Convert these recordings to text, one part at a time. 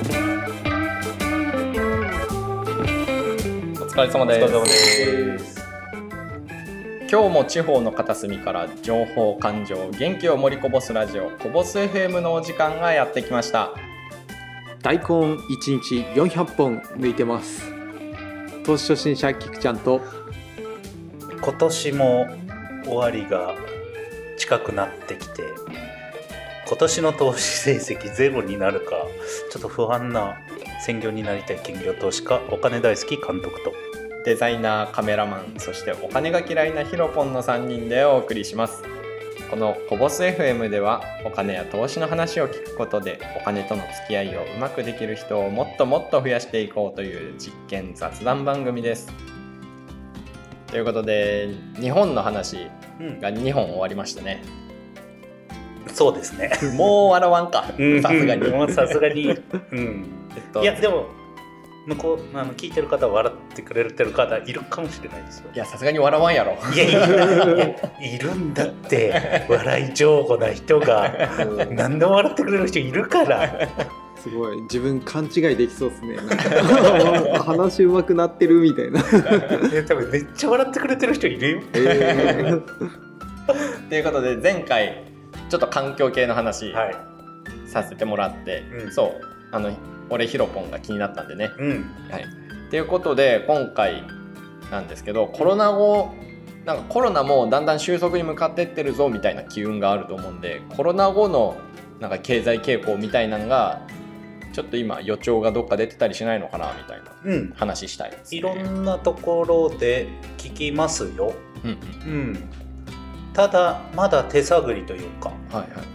疲れ様です。お疲れ様です。今日も地方の片隅から情報感情元気を盛りこぼすラジオこぼす FM のお時間がやってきました。大根1日400本抜いてます。投資初心者キクちゃんと。今年も終わりが近くなってきて今年の投資成績ゼロになるかちょっと不安な専業になりたい兼業投資家お金大好き監督と。デザイナーカメラマンそしてお金が嫌いなヒロポンの3人でお送りします。このコボス FM ではお金や投資の話を聞くことでお金との付き合いをうまくできる人をもっともっと増やしていこうという実験雑談番組です。ということで日本の話うん。が2本終わりましたねそうですね。もう笑わんか。うん。さすがに。もうさすがに。うん。えっと。いやでも向こうあの聞いてる方笑ってくれてる方いるかもしれないですよ。いやさすがに笑わんやろ。いやいやいやいるんだって。笑い上手な人が。何でも笑ってくれる人いるから。すごい。自分勘違いできそうですね。話うまくなってるみたいな、え多分めっちゃ笑ってくれてる人いるよ。えー。ということで前回ちょっと環境系の話はい。させてもらって、うん。そう。あの俺ヒロポンが気になったんでね。うん。はい、ということで今回なんですけどコロナ後なんかコロナもだんだん収束に向かってってるぞみたいな機運があると思うんでコロナ後のなんか経済傾向みたいなのがちょっと今予兆がどっか出てたりしないのかなみたいなうん。話したいです、ね、いろんなところで聞きますよ。うんうん。うんただまだ手探りというか。はいはいはい。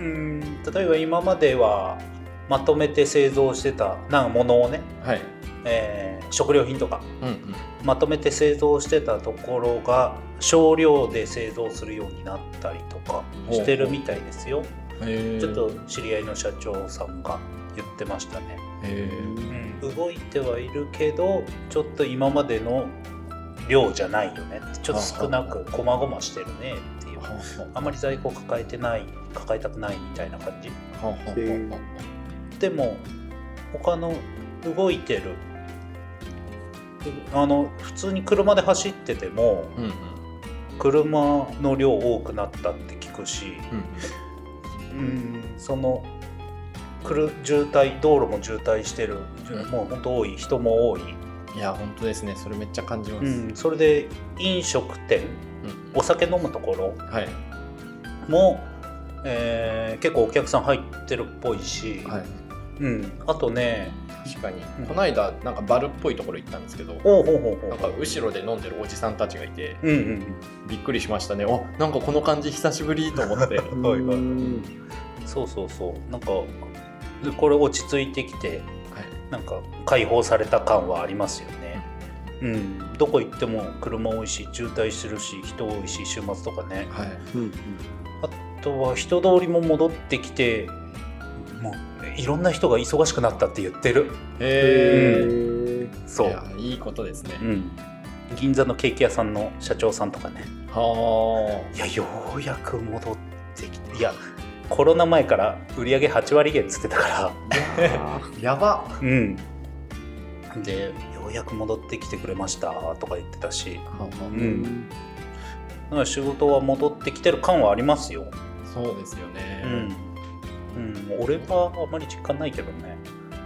うん例えば今まではまとめて製造してたなんかものをね、はい。えー食料品とかうんうん。まとめて製造してたところが少量で製造するようになったりとかしてるみたいですよ。ちょっと知り合いの社長さんが言ってましたね、うん、動いてはいるけどちょっと今までの量じゃないよね。ちょっと少なく細々してるねっていう。はあはあんまり在庫抱えてない抱えたくないみたいな感じ。でも他の動いてるあの普通に車で走っててもうんうん。車の量多くなったって聞くし、うんうん、その来る渋滞道路も渋滞してる、うんもう本当多い人も多い、いや本当ですね。それめっちゃ感じます、うん、それで飲食店うん。お酒飲むところはい。も、えー結構お客さん入ってるっぽいし、はい。うん、あとね確かに、うん。この間なんかバルっぽいところ行ったんですけどなんか後ろで飲んでるおじさんたちがいてうんうんびっくりしましたね。おなんかこの感じ久しぶりと思って。はいはいうん。そうそうそう。なんかこれ落ち着いてきてはいなんか解放された感はありますよね。うん。どこ行っても車多いし渋滞してるし人多いし週末とかね。はい。うんあとは人通りも戻ってきてもういろんな人が忙しくなったって言ってる。へええそう。いやいいことですね、うん。銀座のケーキ屋さんの社長さんとかね。はいやようやく戻ってきていやコロナ前から売り上げ8割減っつってたから。あやば。うん。でようやく戻ってきてくれましたとか言ってたし。はううん。んだから仕事は戻ってきてる感はありますよ。そうですよね、うん、うん、俺はあまり実感ないけどね。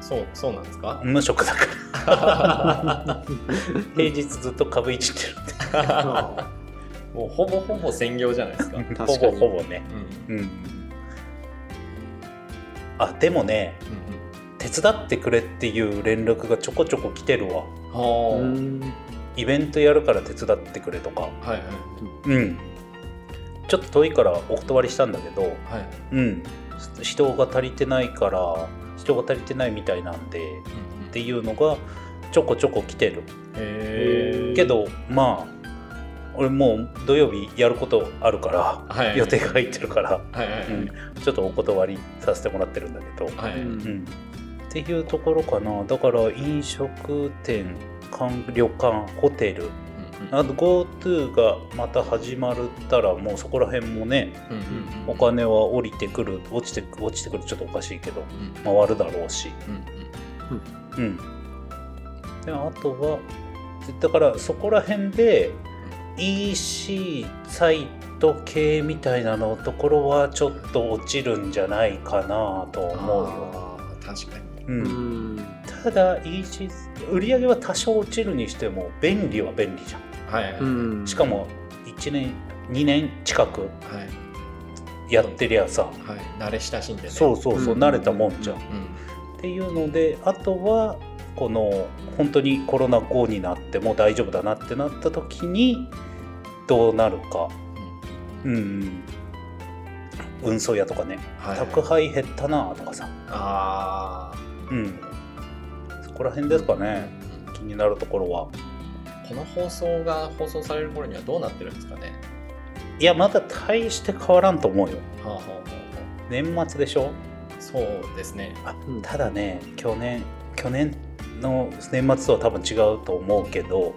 そうそうなんですか？無職だから。平日ずっと株いじってる もうほぼほぼ専業じゃないですか、ほにぼほぼね。うん。うんあでもね手伝ってくれっていう連絡がちょこちょこ来てるわ。イベントやるから手伝ってくれとか。はいはい。うん。ちょっと遠いからお断りしたんだけどはい。うん。人が足りてないから人が足りてないみたいなんでっていうのがちょこちょこ来てる。けどまあ俺もう土曜日やることあるから、はい。予定が入ってるから、はいはいはい、うん。ちょっとお断りさせてもらってるんだけど、はい、うん。うん。っていうところかな。だから飲食店館旅館ホテル。あと GoTo がまた始まったらもうそこら辺もねうんうんお金は降りてくる落ちて落ちてくるちょっとおかしいけどうん。回るだろうし。うん。うん。であとはだからそこら辺で EC サイト系みたいなのところはちょっと落ちるんじゃないかなと思うよ、確かに。う、うん。んただ EC 売り上げは多少落ちるにしても便利は便利じゃん。はいしかも1年2年近くはい。やってりゃさ、はい。慣れ親しんでね。そうそうそう、うん。慣れたもんじゃん、うん。っていうのであとはこの本当にコロナ後になっても大丈夫だなってなった時にどうなるか。うん、うん、運送屋とかね、はい。宅配減ったなとかさ。あうん。そこら辺ですかあ、ね、うん気になるところは。この放送が放送される頃にはどうなってるんですかね。いやまだ大して変わらんと思うよ。はあはあはあ。は年末でしょ？あそうですね。あうん。ただね去年去年の年末とは多分違うと思うけど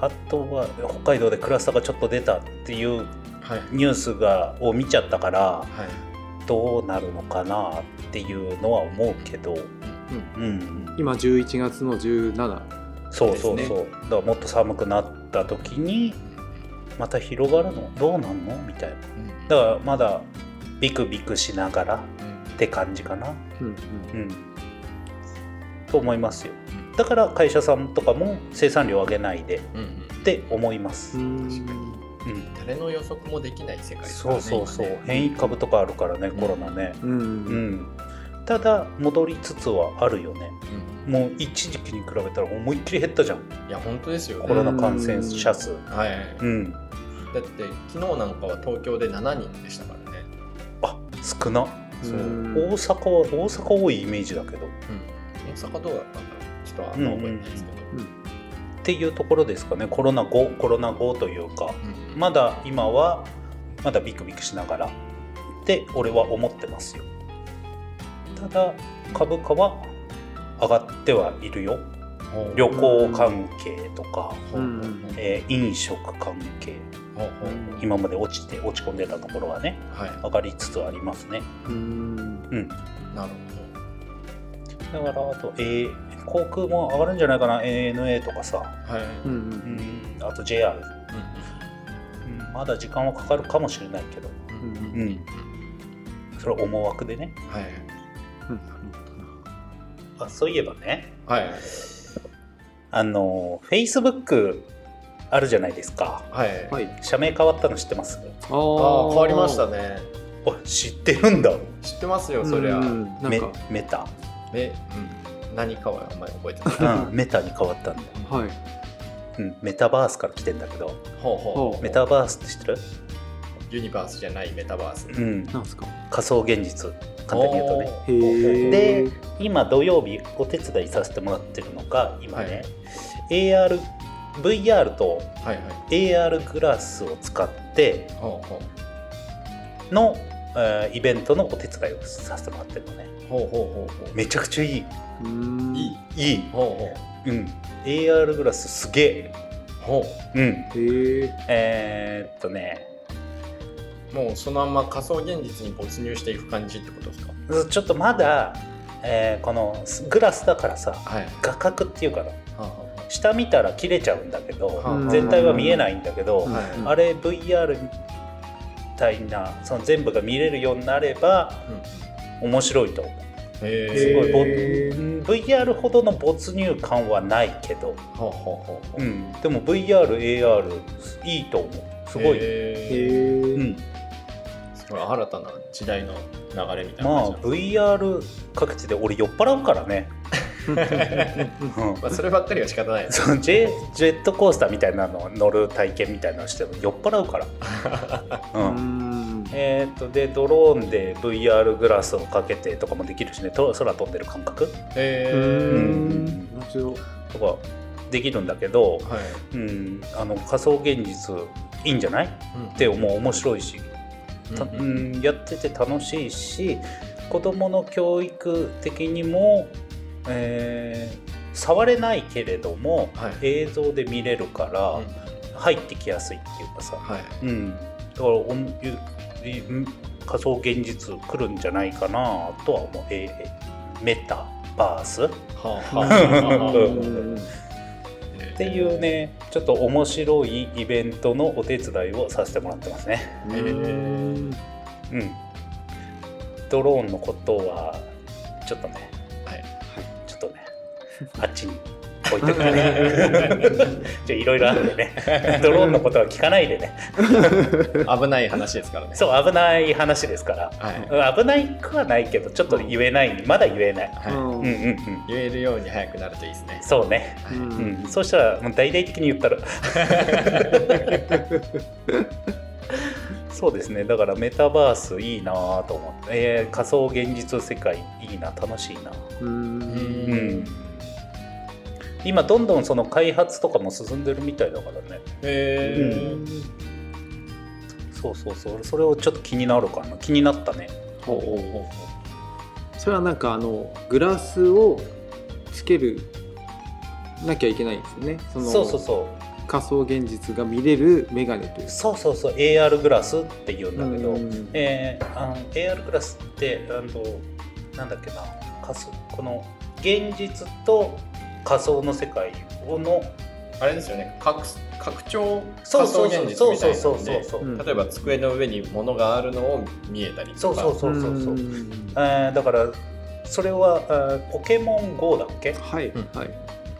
あとは北海道でクラスターがちょっと出たっていうはい。ニュースがを見ちゃったからはい。どうなるのかなっていうのは思うけど、うん、今11月の17そうそうそう、だからもっと寒くなった時にまた広がるの？どうなんの？みたいな。うん。だからまだビクビクしながらっうんて感じかな、うん。うん、と思いますよ。だから会社さんとかも生産量上げないでうんうん。って思います、ううん。ん確か誰の予測もできない世界ですかそうそうそう、今ね。変異株とかあるからね、コロナね、うん。うん、ただ戻りつつはあるよね。うん。もう一時期に比べたら思いっきり減ったじゃん。いや本当ですよ。コロナ感染者数。はいうん。だって昨日なんかは東京で7人でしたからね。あ少な。そううん。大阪は大阪多いイメージだけどっうん大阪どうだったんだろうちょっとあんま覚えてないですけど。ていうところですかね。コロナ後コロナ後というか。うん。まだ今はまだビクビクしながら。って俺は思ってますよ。ただ株価は上がってはいるよ。ほう。旅行関係とか、ほうほうほうえー飲食関係。ほうほう。今まで落ちて落ち込んでたところはね。はい。上がりつつありますね。うん。うん。なるだからあと、A、航空も上がるんじゃないかな ANA とかさ、はい。うんうん、あと JR、ううん、まだ時間はかかるかもしれないけど。んうんうん。うん。うんそれは思惑でね。はい。うんあそういえばね。はい。あの Facebook あるじゃないですか。はい。はい。社名変わったの知ってます？あああ変わりましたね。あ知ってるんだ。知ってますよそりゃ。メか。メタ、えうん何かはあんまり覚えてない。うん、メタに変わったんだよ、はい。うん、メタバースから来てんだけど。ほうほう。ほほう。メタバースって知ってる？ユニバースじゃないメタバース。うん。なんですか？仮想現実簡単に言うとね。へえで今土曜日お手伝いさせてもらってるのが今ね、AR VR とはいはい。AR グラスを使ってほうほの、えーイベントのお手伝いをさせてもらってるのねうほうほうほうほう。めちゃくちゃいい。うん。いい。いい、ほうほう。ん、AR グラスすげえ。うほう。ん。へえ。えーっとね。うもうそのまま仮想現実に没入していく感じってことですか？ちょっとまだ、えーこのグラスだからさはい。画角っていうかな。はあは下見たら切れちゃうんだけど、うん全体は見えないんだけど、うんはい。あれ VR みたいなその全部が見れるようになればあうん面白いと思う。へすごいぼへーうん VR ほどの没入感はないけど、ほうん。でも VRAR いいと思う。すごい、うん、新たな時代の流れみたいなまあ VR 各地で俺酔っ払うからね、うんまあそればっかりは仕方ない。ですそのジェジェットコースターみたいなの乗る体験みたいなのしても酔っ払うから、ううん。んえー、とでドローンで VR グラスをかけてとかもできるしね。と空飛んでる感覚。へうえん。面白い。とかできるんだけど、はい。うん、あの仮想現実いいんじゃない？って思う。面白いし、たううんん、やってて楽しいし子どもの教育的にも、えー触れないけれども、はい。映像で見れるから、入ってきやすいっていうかさ、はい。うん、だからお仮想現実来るんじゃないかなとは思う、えーメタバース？っていうねちょっと面白いイベントのお手伝いをさせてもらってますね。うへんうん、ドローンのことはちょっとね あっちに置いとくね じゃあいろいろあるんでね。ドローンのことは聞かないでね。危ない話ですからね。そう危ない話ですから。はい。うん危ないくはないけどちょっと言えない。まだ言えない、はい。うん。うんうん言えるように早くなるといいですね。そうね、ううん。ん、そうしたらもう大々的に言ったら。そうですね。だからメタバースいいなと思って、えー仮想現実世界いいな。楽しいな。うんうん今どんどんその開発とかも進んでるみたいだからね。へえそうそうそう。それをちょっと気になるかな。気になったね。ほうほうほそれはなんかあのグラスをつけるなきゃいけないんですよね。そのそうそうそう。仮想現実が見れるメガネというか。そうそうそう。AR グラスって言うんだけど、うん。えーあの AR グラスってあのなんだっけな。仮想この現実と仮想の世界をのあれですよね。拡拡張そう仮想そう。現実みたいなのそうそうそうそう。で例えば机の上に物があるのを見えたりとか。そうそうそうそうそう、ん。えーだからそれはあーポケモン GO だっけ？はい。うん。はい。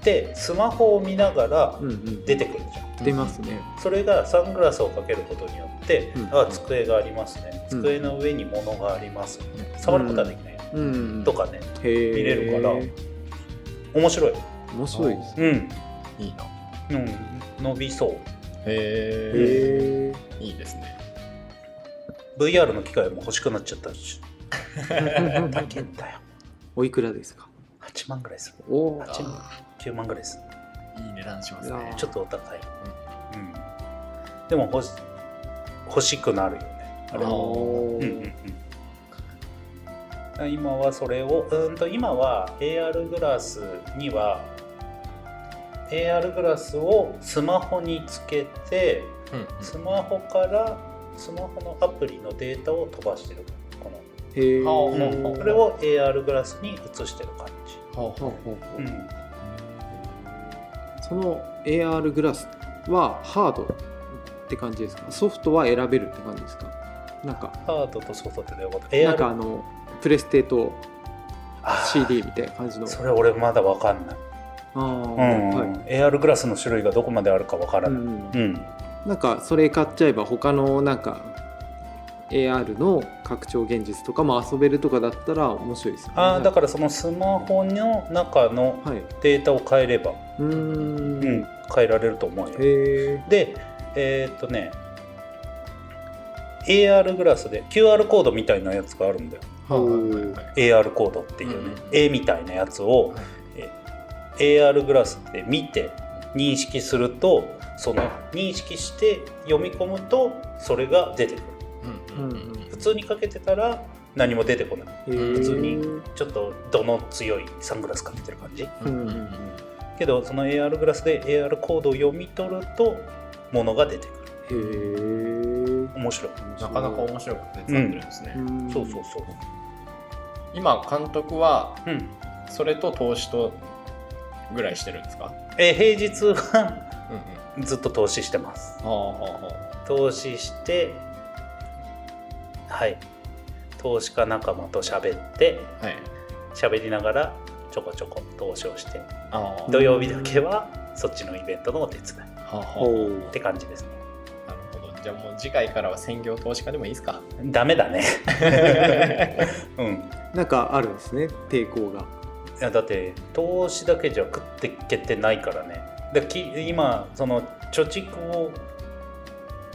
でスマホを見ながら出てくるじゃん、出ますね。それがサングラスをかけることによって、うん。あ机がありますね。うん。机の上に物があります、触ることはできない。よ、うん。とかね見れるから面白い面白いですね。うん、いいな。うん、伸びそう。へえいいですね。VR の機械も欲しくなっちゃったし。高いんだよおいくらですか？8万ぐらいする。おお8万。9万ぐらいする。いい値段しますね。ちょっとお高い、うん、でも欲し欲しくなるよね。あれあー。うんうんうん。今はそれをうんと今は AR グラスには AR グラスをスマホにつけてうんうん。スマホからスマホのアプリのデータを飛ばしてる。この。へうはあはあこれを AR グラスに映してる感じ、ほうほうほうほううん、その AR グラスはハードって感じですか？ソフトは選べるって感じですか？なんか。ハードとソフトってどういうことなんか AR あのプレステと CD みたいな感じの。それ俺まだわかんない、うん。はい。AR グラスの種類がどこまであるかわからない、うんうん。なんかそれ買っちゃえば他のなんか AR の拡張現実とかも遊べるとかだったら面白いですよね。ああだからそのスマホの中のはい。データを変えれば、うーうんん、変えられると思うよ。でえーっとね AR グラスで QR コードみたいなやつがあるんだよ。はいはいはいはい AR コードっていうね、うん。絵みたいなやつを、え AR グラスで見て認識するとその認識して読み込むとそれが出てくる。うんうんうん。普通にかけてたら何も出てこない。普通にちょっと度の強いサングラスかけてる感じ。うんうんうん。けどその AR グラスで AR コードを読み取るとものが出てくる。へえ面白い、なかなか面白くて使ってるんですね、そうそうそう。今監督はうん。それと投資とぐらいしてるんですか？え平日はずっと投資してます。はあはあは投資してはい。投資家仲間と喋ってあはい。喋りながらちょこちょこ投資をしてああ。土曜日だけはそっちのイベントのお手伝いはあはあ。おって感じですね。なるほど。じゃあもう次回からは専業投資家でもいいですか？ダメだね。うん。なんかあるんですね抵抗がいやだって投資だけじゃ食っていけてないからね。でき今その貯蓄を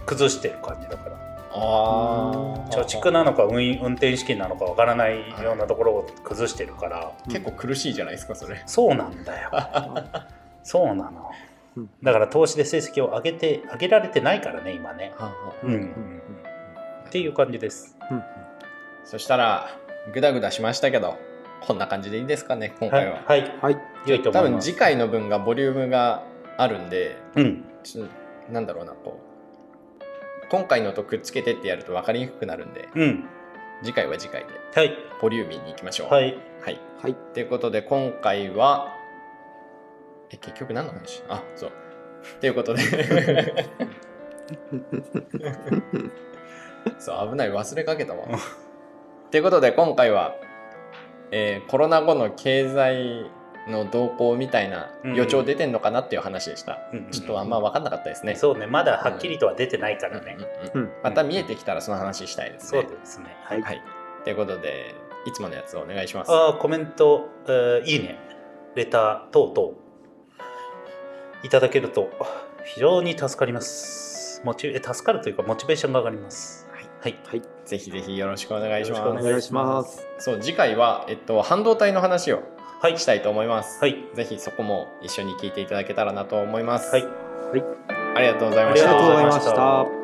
崩してる感じだから。ああ貯蓄なのか運運転資金なのかわからないようなところを崩してるから。結構苦しいじゃないですかそれ。そうなんだよ。そうなの。うんだから投資で成績を上げて上げられてないからね今ね。うん、うんっていう感じです。うん。そしたらグダグダしましたけどこんな感じでいいですかね今回は、はい。はい。良いと多分思います。次回の分がボリュームがあるんでうん。ちょっとなんだろうなこう今回のとくっつけてってやると分かりにくくなるんでうん。次回は次回ではい。ボリューミーにいきましょう。はい。はい、はい。ということで今回はえ結局何の話？あそう。ということで。そう危ない。忘れかけたわ。ということで今回は、えーコロナ後の経済の動向みたいな予兆出てんのかなっていう話でした。うんちょっとあんま分かんなかったですね。そうね。まだはっきりとは出てないからね、うんうんうんうん。また見えてきたらその話したいですね。そうですね。はい、はい。ということでいつものやつお願いします。あーコメント、えーいいね。レター等々。いただけると非常に助かります。モチえ助かるというかモチベーションが上がりますはいはいはいぜひぜひよろしくお願いしますよろしくお願。いしますそう次回は、えっと、半導体の話をはいしたいと思います。はいぜひそこも一緒に聞いていただけたらなと思います。はいありがとうございまあり。がとうございましありがとうございましたた